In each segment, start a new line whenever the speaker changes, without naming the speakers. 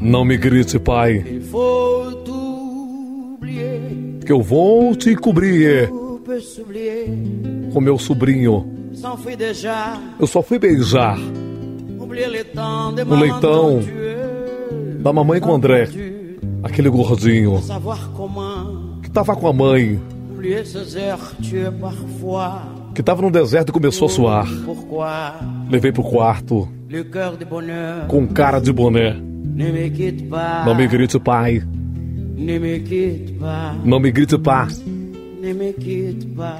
Não me grite, pai. Que eu vou te cobrir com meu sobrinho. Eu só fui beijar o leitão da mamãe com o André, aquele gordinho que tava com a mãe, que tava no deserto e começou a suar. Levei pro quarto com cara de boné. Não me grite, pai. Não me grite, pá.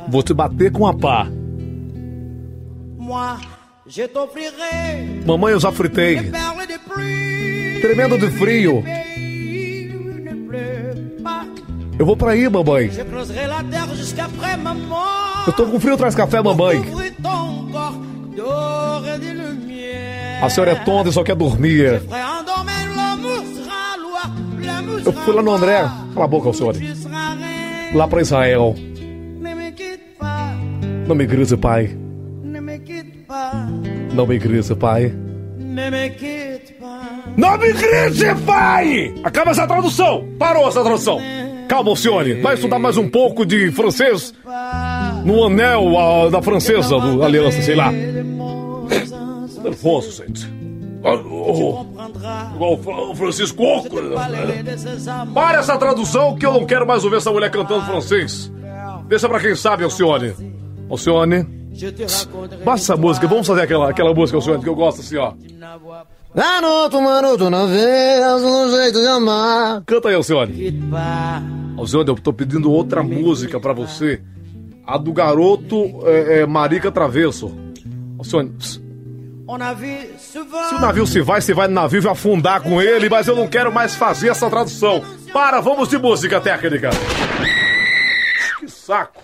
Vou te bater com a pá. Mamãe, eu já fritei. Tremendo de frio. Eu vou pra aí, mamãe. Eu tô com frio, traz café, mamãe. A senhora é tonta e só quer dormir. Eu fui lá no André. Cala a boca, senhor. Lá pra Israel. Não me grite, pai. Não me grite, pai. Não me grite, pai! Acaba essa tradução! Parou essa tradução! Calma, Alcione. Vai estudar mais um pouco de francês no anel ah, da francesa, do aliança, sei lá. Nervoso, gente. Igual o Francisco Coco. Para essa tradução que eu não quero mais ouvir essa mulher cantando francês. Deixa pra quem sabe, Alcione. Alcione. Basta essa música, vamos fazer aquela, aquela música, Alcione, que eu gosto assim, ó. Garoto, maroto, na vez, um jeito de amar. Canta aí, Alcione. Alcione, eu tô pedindo outra música pra você. A do garoto é, é, Marica Travesso. Alcione, pss. Se o navio se vai, se vai no navio, afundar com ele, mas eu não quero mais fazer essa tradução. Para, vamos de música técnica. Que saco.